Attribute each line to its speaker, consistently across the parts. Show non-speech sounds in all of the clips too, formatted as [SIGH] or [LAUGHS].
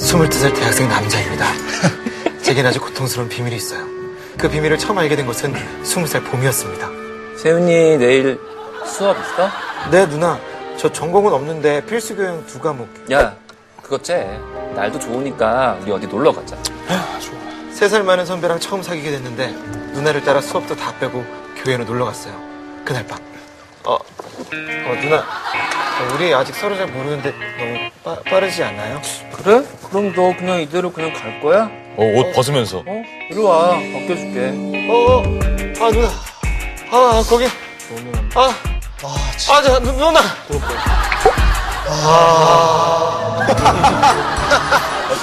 Speaker 1: 22살 대학생 남자입니다. [LAUGHS] 제겐 아주 고통스러운 비밀이 있어요. 그 비밀을 처음 알게 된 것은 20살 봄이었습니다.
Speaker 2: 세훈이 내일 수업 있어?
Speaker 1: 네, 누나. 저 전공은 없는데 필수 교양 두 과목.
Speaker 2: 야, 그거 째. 날도 좋으니까 우리 어디 놀러 가자.
Speaker 1: 세 살 많은 선배랑 처음 사귀게 됐는데 누나를 따라 수업도 다 빼고 교회로 놀러 갔어요. 그날 밤. 어, 어 누나. 어, 우리 아직 서로 잘 모르는데 너무 빠, 빠르지 않나요?
Speaker 2: 그래? 그럼 너 그냥 이대로 그냥 갈 거야?
Speaker 3: 어, 옷 벗으면서.
Speaker 2: 어? 이리 와. 벗겨줄게.
Speaker 1: 어, 어. 아, 누나. 아, 거기. 아, 아, 저, 누, 누나.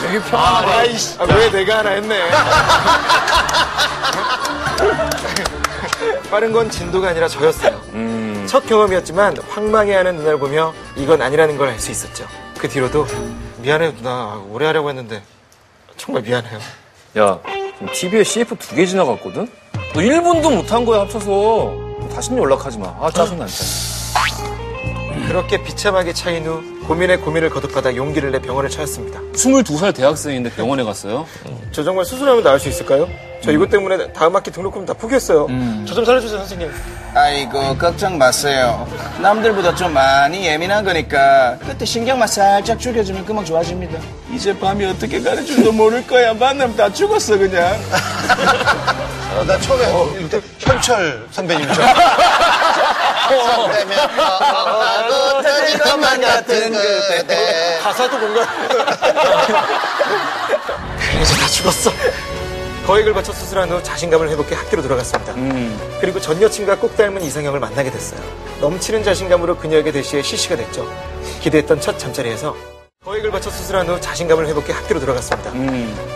Speaker 2: 되게 편하네.
Speaker 1: 아 이씨. 아, 왜 내가 하나 했네. [LAUGHS] 빠른 건 진도가 아니라 저였어요.
Speaker 2: 음.
Speaker 1: 첫 경험이었지만 황망해하는 누나를 보며 이건 아니라는 걸 알 수 있었죠. 그 뒤로도 미안해요 누나 오래 하려고 했는데 정말 미안해요.
Speaker 2: 야, 지금 TV에 CF 두 개 지나갔거든? 너 1분도 못한 거야, 합쳐서. 다시는 연락하지 마. 아, 짜증나, 진짜.
Speaker 1: 그렇게 비참하게 차인 후 고민에 고민을 거듭하다 용기를 내 병원을 찾았습니다.
Speaker 2: 22살 대학생인데 병원에 갔어요?
Speaker 1: 저 정말 수술하면 나을 수 있을까요? 저 이것 때문에 다음 학기 등록금 다 포기했어요. 저 좀 살려주세요 선생님.
Speaker 4: 아이고 걱정 마세요. 남들보다 좀 많이 예민한 거니까 그때 신경만 살짝 죽여주면 금방 좋아집니다. 이제 밤이 어떻게 가는 줄도 모를 거야. 만나면 다 죽었어 그냥. [LAUGHS]
Speaker 5: 어, 나 처음에 이때 현철 선배님 줄 선배면 나도 터질 것만 같은 그때
Speaker 1: 가사도 뭔가 [LAUGHS] 그래서 다 죽었어. 거액을 바쳐 수술한 후 자신감을 회복해 학교로 돌아갔습니다. 그리고 전 여친과 꼭 닮은 이상형을 만나게 됐어요. 넘치는 자신감으로 그녀에게 대시해 실시가 됐죠. 기대했던 첫 잠자리에서 거액을 바쳐 수술한 후 자신감을 회복해 학교로 돌아갔습니다.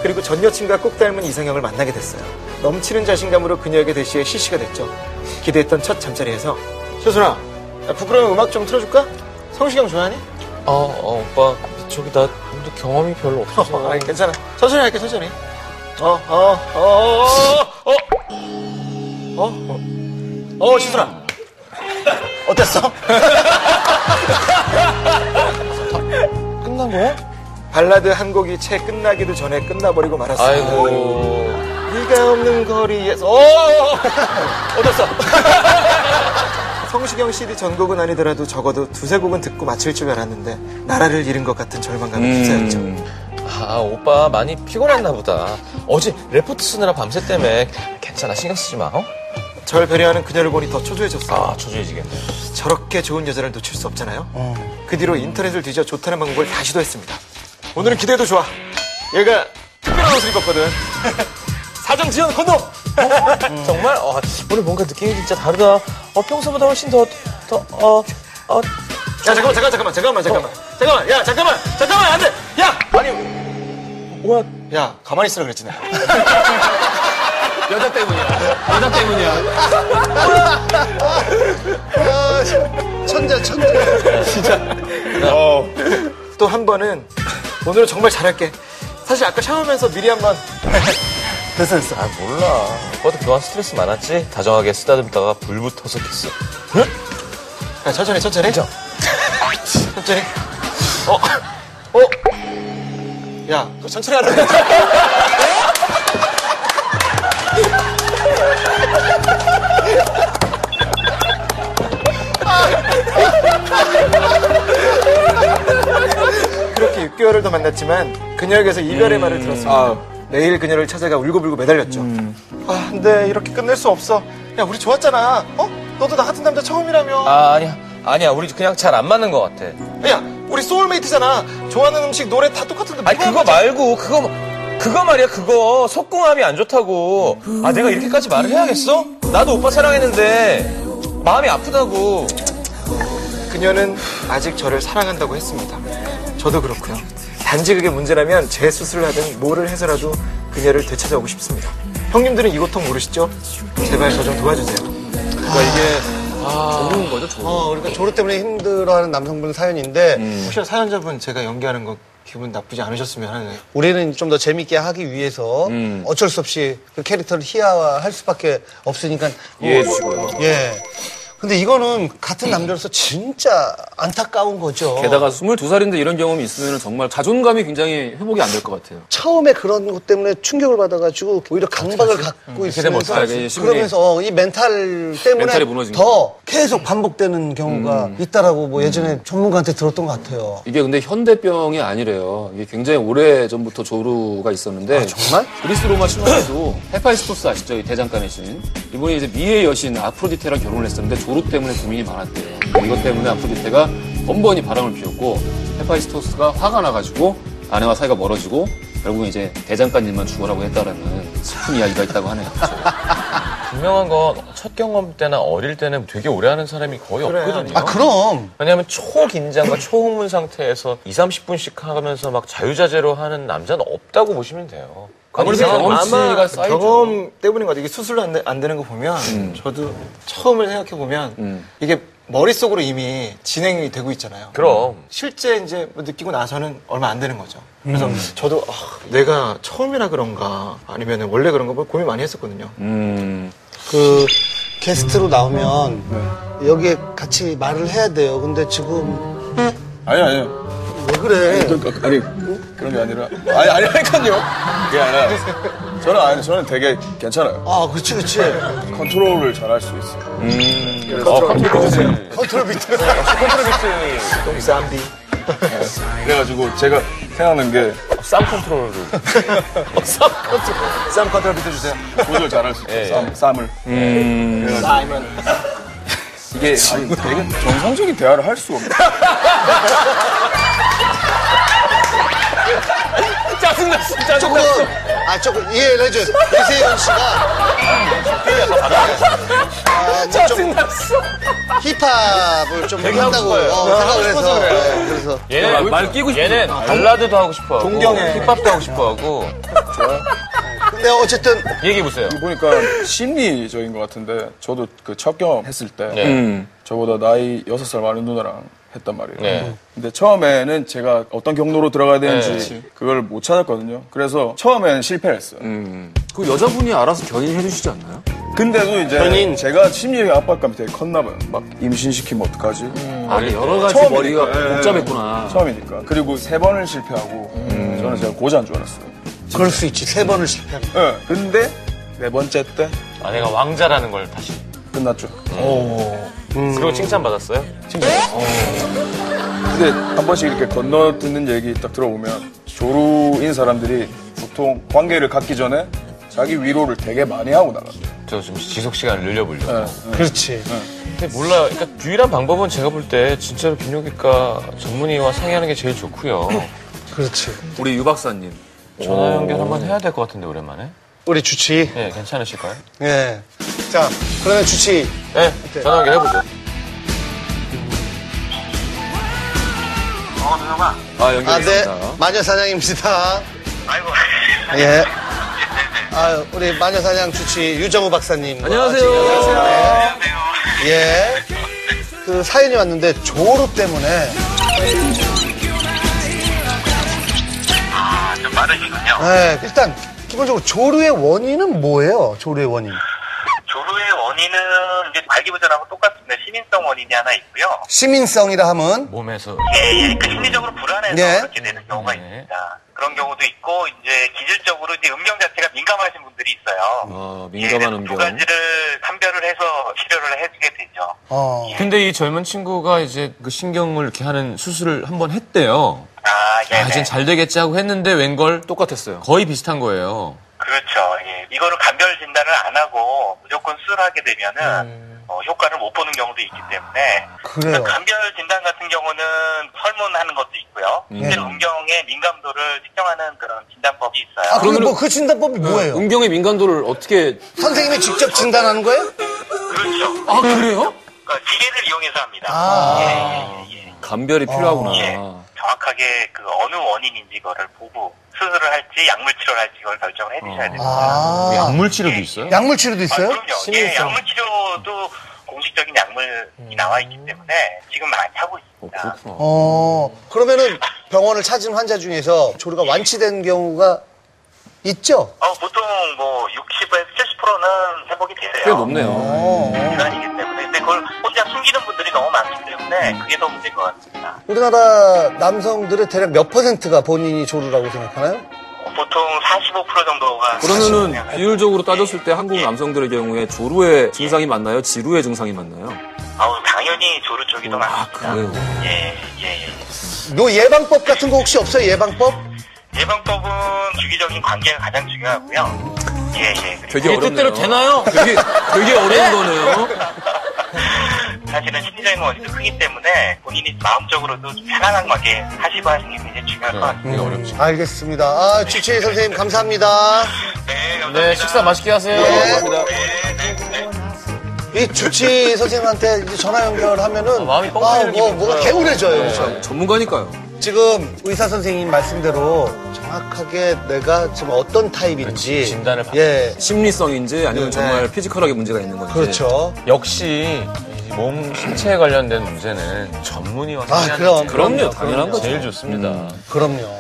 Speaker 1: 그리고 전 여친과 꼭 닮은 이상형을 만나게 됐어요. 넘치는 자신감으로 그녀에게 대시해 실시가 됐죠. 기대했던 첫 잠자리에서 효순아, 야, 부끄러우면 음악 좀 틀어줄까? 성시경 좋아하니?
Speaker 3: 어, 어, 오빠. 저기 나 근데 경험이 별로 없어서. [LAUGHS]
Speaker 1: 아니, 괜찮아. 천천히 할게, 천천히. 어, 어, 어, 어, 어, 어, 어, 어, 시순아. 어땠어? [LAUGHS]
Speaker 3: 끝난 거야?
Speaker 1: 발라드 한 곡이 채 끝나기도 전에 끝나버리고 말았어.
Speaker 3: 아이고.
Speaker 1: 네가 없는 거리에서. 어, 어, 어. 어땠어? [LAUGHS] 성시경 CD 전곡은 아니더라도 적어도 두세 곡은 듣고 마칠 줄 알았는데 나라를 잃은 것 같은 절망감이 음. 기사였죠.
Speaker 3: 아, 오빠 많이 피곤했나 보다. 어제 레포트 쓰느라 밤새 때문에 괜찮아. 신경 쓰지 마, 어?
Speaker 1: 절 배려하는 그녀를 보니 더 초조해졌어요.
Speaker 3: 아, 초조해지겠네.
Speaker 1: 저렇게 좋은 여자를 놓칠 수 없잖아요. 그 뒤로 인터넷을 뒤져 좋다는 방법을 다 시도했습니다. 오늘은 기대도 좋아. 얘가 특별한 옷을 입었거든. [LAUGHS] 사정 지원 건너.
Speaker 3: 정말? 어, 오늘 뭔가 느낌이 진짜 다르다. 어, 평소보다 훨씬 더, 더, 어, 어.
Speaker 1: 야 잠깐만 잠깐만 잠깐만 잠깐만 잠깐만 잠깐만 야 잠깐만 잠깐만 안 돼. 야 아니
Speaker 3: 뭐야?
Speaker 1: 야 가만히 있으라 그랬지 내가. [LAUGHS]
Speaker 2: 여자 때문이야. 여자 때문이야.
Speaker 5: 천재 천재
Speaker 1: 또한 번은 오늘은 정말 잘할게. 사실 아까 샤워하면서 미리 한 번 [LAUGHS] 됐어 됐어.
Speaker 3: 아, 몰라. 오빠도 그동안 스트레스 많았지? 다정하게 쓰다듬다가 불 붙어서 키스.
Speaker 1: 야 천천히 천천히. [LAUGHS] 천천히. 어 어. 야 너 천천히 하라. 그랬지? 그렇게 6개월을 더 만났지만 그녀에게서 이별의 말을 들었습니다. 매일 그녀를 찾아가 울고불고 매달렸죠. 아, 근데 이렇게 끝낼 수 없어. 야, 우리 좋았잖아. 어? 너도 나 같은 남자 처음이라며.
Speaker 3: 아, 아니야. 아니야. 우리 그냥 잘 안 맞는 것 같아.
Speaker 1: 야, 우리 소울메이트잖아. 좋아하는 음식, 노래 다 똑같은데.
Speaker 3: 아니,
Speaker 1: 뭐가
Speaker 3: 그거? 말고, 그거, 그거 말이야, 그거. 속궁합이 안 좋다고. 아, 내가 이렇게까지 말을 해야겠어? 나도 오빠 사랑했는데, 마음이 아프다고.
Speaker 1: 그녀는 아직 저를 사랑한다고 했습니다. 저도 그렇고요. 단지 그게 문제라면 재수술을 하든 뭐를 해서라도 그녀를 되찾아오고 싶습니다. 형님들은 이 고통 모르시죠? 제발 저 좀 도와주세요.
Speaker 5: 그러니까 이게
Speaker 2: 좋은 거죠, 좋은 거.
Speaker 5: 어 그러니까 조루 때문에 힘들어하는 남성분 사연인데
Speaker 1: 혹시 사연자분 제가 연기하는 거 기분 나쁘지 않으셨으면 하는
Speaker 5: 우리는 좀 더 재밌게 하기 위해서
Speaker 2: 음.
Speaker 5: 어쩔 수 없이 그 캐릭터를 희화화할 수밖에 없으니까 뭐,
Speaker 2: 이해해 주시고요.
Speaker 5: 예. 근데 이거는 같은 남자로서 진짜 안타까운 거죠.
Speaker 2: 게다가 22살인데 이런 경험이 있으면 정말 자존감이 굉장히 회복이 안 될 것 같아요.
Speaker 5: 처음에 그런 것 때문에 충격을 받아가지고 오히려 강박을 갖고 있으면서
Speaker 2: 어떡하지? 심리.
Speaker 5: 그러면서 어, 이 멘탈 때문에
Speaker 2: 무너진
Speaker 5: 더 계속 반복되는 경우가 있다라고 뭐 예전에 전문가한테 들었던 것 같아요.
Speaker 2: 이게 근데 현대병이 아니래요. 이게 굉장히 오래 전부터 조루가 있었는데.
Speaker 5: 아, 정말?
Speaker 2: 그리스 로마 신화에도 헤파이스토스 아시죠? 이 대장간의 신. 이분이 이제 미의 여신 아프로디테랑 결혼을 했었는데 조루 때문에 고민이 많았대요. 이것 때문에 아프로디테가 번번이 바람을 피웠고 헤파이스토스가 화가 나가지고 아내와 사이가 멀어지고 결국은 이제 대장간님만 죽어라고 했다라는 슬픈 이야기가 있다고 하네요. [LAUGHS]
Speaker 3: 분명한 건 첫 경험 때나 어릴 때는 되게 오래 하는 사람이 거의 없거든요.
Speaker 5: 아 그럼
Speaker 3: 왜냐하면 초긴장과 초흥분 상태에서 2, 30분씩 하면서 막 자유자재로 하는 남자는 없다고 보시면 돼요.
Speaker 2: 아무래도 경험치가
Speaker 1: 아마
Speaker 2: 쌓이죠.
Speaker 1: 경험 때문인 것 같아요. 이게 수술 안, 되- 안 되는 거 보면 저도 처음을 생각해 보면
Speaker 2: 음.
Speaker 1: 이게 머릿속으로 이미 진행이 되고 있잖아요.
Speaker 3: 그럼.
Speaker 1: 실제 이제 뭐 느끼고 나서는 얼마 안 되는 거죠. 그래서 저도 아, 내가 처음이라 그런가 아니면 원래 그런가 뭐 고민 많이 했었거든요.
Speaker 2: 음.
Speaker 5: 그 게스트로 나오면 여기에 같이 말을 해야 돼요. 근데 지금
Speaker 6: 아니, 아니.
Speaker 5: 왜 그래?
Speaker 6: 아니, 그런 게 아니라. 아니, 아니, 아니까요. 그게 아니라. 저는, 아니, 저는 되게 괜찮아요.
Speaker 5: 아 그렇지 그렇지.
Speaker 6: 컨트롤을 잘 할 수 있어요.
Speaker 3: 어, 컨트롤
Speaker 5: 컨트롤 비트.
Speaker 1: 쌈디.
Speaker 6: 그래가지고 제가 생각나는
Speaker 3: 게쌈 컨트롤을. [LAUGHS]
Speaker 1: 쌈 컨트롤 비켜주세요.
Speaker 6: 조절 잘 할 수 있어요.
Speaker 3: 예,
Speaker 6: 쌈, 쌈을.
Speaker 1: 쌈은
Speaker 6: 이 게 아니, 되게 정상적인 대화를 할 수가 없어요. [LAUGHS]
Speaker 3: 짜증났어,
Speaker 5: 조금
Speaker 3: 짜증났어.
Speaker 5: 아 조금 이해를 해줘. 이세현 씨가 아, 뭐좀
Speaker 3: 짜증났어.
Speaker 5: 힙합을 좀
Speaker 3: 되게 하고
Speaker 5: 한다고
Speaker 3: 싶어요.
Speaker 5: 어, 생각을 해서 네, 그래서
Speaker 3: 얘는
Speaker 2: 말- 말 끼고 싶어.
Speaker 3: 얘는 발라드도 하고 싶어 하고.
Speaker 1: 동경해.
Speaker 3: 힙합도 하고 싶어 하고.
Speaker 5: 근데 어쨌든
Speaker 3: 얘기해 보세요.
Speaker 6: 보니까 심리적인 것 같은데 저도 그 첫 경험 했을 때
Speaker 3: 네.
Speaker 2: 음.
Speaker 6: 저보다 나이 6살 많은 누나랑 했단 말이에요.
Speaker 3: 네.
Speaker 6: 근데 처음에는 제가 어떤 경로로 들어가야 되는지
Speaker 3: 네.
Speaker 6: 그걸 못 찾았거든요. 그래서 처음에는 실패를 했어요.
Speaker 2: 음. 그 여자분이 알아서 견인해 주시지 않나요?
Speaker 6: 근데도 이제
Speaker 5: 본인.
Speaker 6: 제가 심리적인 압박감이 되게 컸나 봐요. 막 임신시키면 어떡하지?
Speaker 2: 아, 여러 가지
Speaker 6: 처음이니까.
Speaker 2: 머리가
Speaker 6: 예, 예.
Speaker 2: 복잡했구나.
Speaker 6: 처음이니까. 그리고 세 번을 실패하고 저는 제가 고자인 줄 알았어요.
Speaker 5: 그럴 수 있지 세 번을 실패하면.
Speaker 6: 예. 근데 네 번째 때
Speaker 3: 아 내가 왕자라는 걸 다시.
Speaker 6: 끝났죠.
Speaker 3: 그리고 칭찬받았어요?
Speaker 6: 근데 한 번씩 이렇게 건너 듣는 얘기 딱 들어보면 조루인 사람들이 보통 관계를 갖기 전에 자기 위로를 되게 많이 하고 나가요.
Speaker 3: 저 좀 지속 시간을 늘려보려고.
Speaker 6: 예.
Speaker 5: 그렇지.
Speaker 3: 근데 몰라요. 그러니까 유일한 방법은 제가 볼 때 진짜로 비뇨기과 전문의와 상의하는 게 제일 좋고요.
Speaker 5: 그렇지.
Speaker 2: 우리 유 박사님.
Speaker 3: 전화 연결 한번 해야 될 것 같은데 오랜만에.
Speaker 5: 우리 주치.
Speaker 3: 네, 괜찮으실까요?
Speaker 5: 예. 자 그러면 주치
Speaker 3: 네, 전화 연결 해보죠.
Speaker 2: 아,
Speaker 5: 아, 네.
Speaker 2: 연결했습니다.
Speaker 5: 마녀 사냥입니다.
Speaker 7: 아이고,
Speaker 5: 예. [LAUGHS] 아, 우리 마녀 사냥 주치 유정우 박사님.
Speaker 2: 안녕하세요.
Speaker 5: 안녕하세요. 예. 그 사연이 왔는데 조루 때문에
Speaker 7: 빠르시군요.
Speaker 5: 예, 일단 기본적으로 조루의 원인은 뭐예요? 조루의 원인.
Speaker 7: 조루의 원인은 이제 발기부전하고 똑같습니다. 시민성 원인이 하나 있고요.
Speaker 5: 시민성이라 하면
Speaker 3: 몸에서.
Speaker 7: 예, 예. 그 심리적으로 불안해서
Speaker 5: 네.
Speaker 7: 그렇게 되는 경우가
Speaker 3: 네.
Speaker 7: 있습니다. 그런 경우도 있고, 이제 기질적으로 이제 음경 자체가 민감하신 분들이 있어요.
Speaker 2: 아,
Speaker 7: 예,
Speaker 2: 민감한
Speaker 7: 그래서
Speaker 2: 음경.
Speaker 7: 두 가지를 판별을 해서 치료를 해주게 되죠.
Speaker 5: 어.
Speaker 3: 근데 이 젊은 친구가 이제 그 신경을 이렇게 하는 수술을 한번 했대요.
Speaker 7: 아, 예.
Speaker 3: 아, 이젠 잘 되겠지 하고 했는데 웬걸
Speaker 2: 똑같았어요.
Speaker 3: 거의 비슷한 거예요.
Speaker 7: 그렇죠. 예. 이거를 감별 진단을 안 하고 무조건 수술하게 되면은 어, 효과를 못 보는 경우도 있기 때문에
Speaker 5: 그래요.
Speaker 7: 감별 진단 같은 경우는 설문하는 것도 있고요. 실제로 음경의 민감도를 측정하는 그런 진단법이 있어요.
Speaker 5: 아, 그럼
Speaker 2: 그러면은-
Speaker 5: 뭐그 진단법이 뭐예요?
Speaker 2: 음경의 민감도를 어떻게
Speaker 5: 선생님이 직접 진단하는 거예요?
Speaker 7: 그렇죠.
Speaker 2: 아, 그래요?
Speaker 7: 그러니까 기계를 이용해서 합니다.
Speaker 5: 아.
Speaker 7: 예, 예, 예, 예.
Speaker 2: 감별이 필요하구나.
Speaker 7: 예. 정확하게 그 어느 원인인지 이거를 보고 수술을 할지 약물 치료를 할지 이걸 결정을 해주셔야 됩니다.
Speaker 5: 아.
Speaker 3: 약물 치료도 있어요?
Speaker 5: 약물 치료도
Speaker 7: 아,
Speaker 5: 있어요?
Speaker 7: 그럼요. 예, 약물 치료도 공식적인 약물이 나와 있기 때문에 지금 많이 하고
Speaker 2: 어,
Speaker 7: 있습니다.
Speaker 2: 그렇구나.
Speaker 5: 어, 그러면은 병원을 찾은 환자 중에서 조루가 완치된 경우가 있죠?
Speaker 7: 어, 보통 뭐 60에서 80%는 회복이
Speaker 2: 꽤
Speaker 7: 되세요.
Speaker 2: 높네요.
Speaker 5: 어.
Speaker 7: 질환이기 때문에. 근데 그걸 혼자 숨기는 분들이 너무 많기 때문에 그게 더 문제인 것 같습니다.
Speaker 5: 우리나라 남성들의 대략 몇 퍼센트가 본인이 조루라고 생각하나요?
Speaker 7: 어, 보통 45% 정도가.
Speaker 2: 그러면은 비율적으로 따졌을 때 한국 남성들의 경우에 조루의 증상이 맞나요? 지루의 증상이 맞나요?
Speaker 7: 아우, 당연히 조루 쪽이 더 많습니다.
Speaker 2: 그래요.
Speaker 7: 예, 예, 예.
Speaker 5: 요 예방법 같은 거 혹시 없어요? 예방법?
Speaker 7: 예방법은 주기적인 관계가 가장 중요하고요. 예, 예.
Speaker 2: 되게 어렵네요.
Speaker 3: 뜻대로 되나요? [LAUGHS]
Speaker 2: 되게, 되게 어려운 거네요. [LAUGHS]
Speaker 7: 사실은 심리적인 원인도 크기 때문에 본인이 마음적으로도 좀 편안한 관계 하시고 하시는 게 굉장히 중요할 것 같습니다.
Speaker 3: 되게 어렵지.
Speaker 5: 알겠습니다. 아, 주치의 선생님 감사합니다.
Speaker 7: 네, 감사합니다.
Speaker 3: 네, 식사 맛있게 하세요.
Speaker 5: 네.
Speaker 7: 네, 네, 네.
Speaker 5: 이 주치 선생님한테 이제 전화 연결하면은
Speaker 3: 아, 마음이 뻥
Speaker 5: 아,
Speaker 3: 뚫리는
Speaker 5: 뭐,
Speaker 3: 기분
Speaker 5: 뭐가
Speaker 3: 들어요.
Speaker 5: 개운해져요. 그죠?
Speaker 2: 전문가니까요.
Speaker 5: 지금 의사 선생님 말씀대로 정확하게 내가 지금 어떤 타입인지
Speaker 3: 진단을 받-
Speaker 5: 예,
Speaker 2: 심리성인지 아니면
Speaker 5: 네.
Speaker 2: 정말 피지컬하게 문제가 있는 건지.
Speaker 5: 그렇죠.
Speaker 3: 역시 이몸 신체에 관련된 문제는 전문의와
Speaker 5: 아,
Speaker 3: 상의하는
Speaker 5: 그럼,
Speaker 3: 게
Speaker 2: 그럼요. 당연한 거죠.
Speaker 3: 제일 좋습니다.
Speaker 5: 그럼요.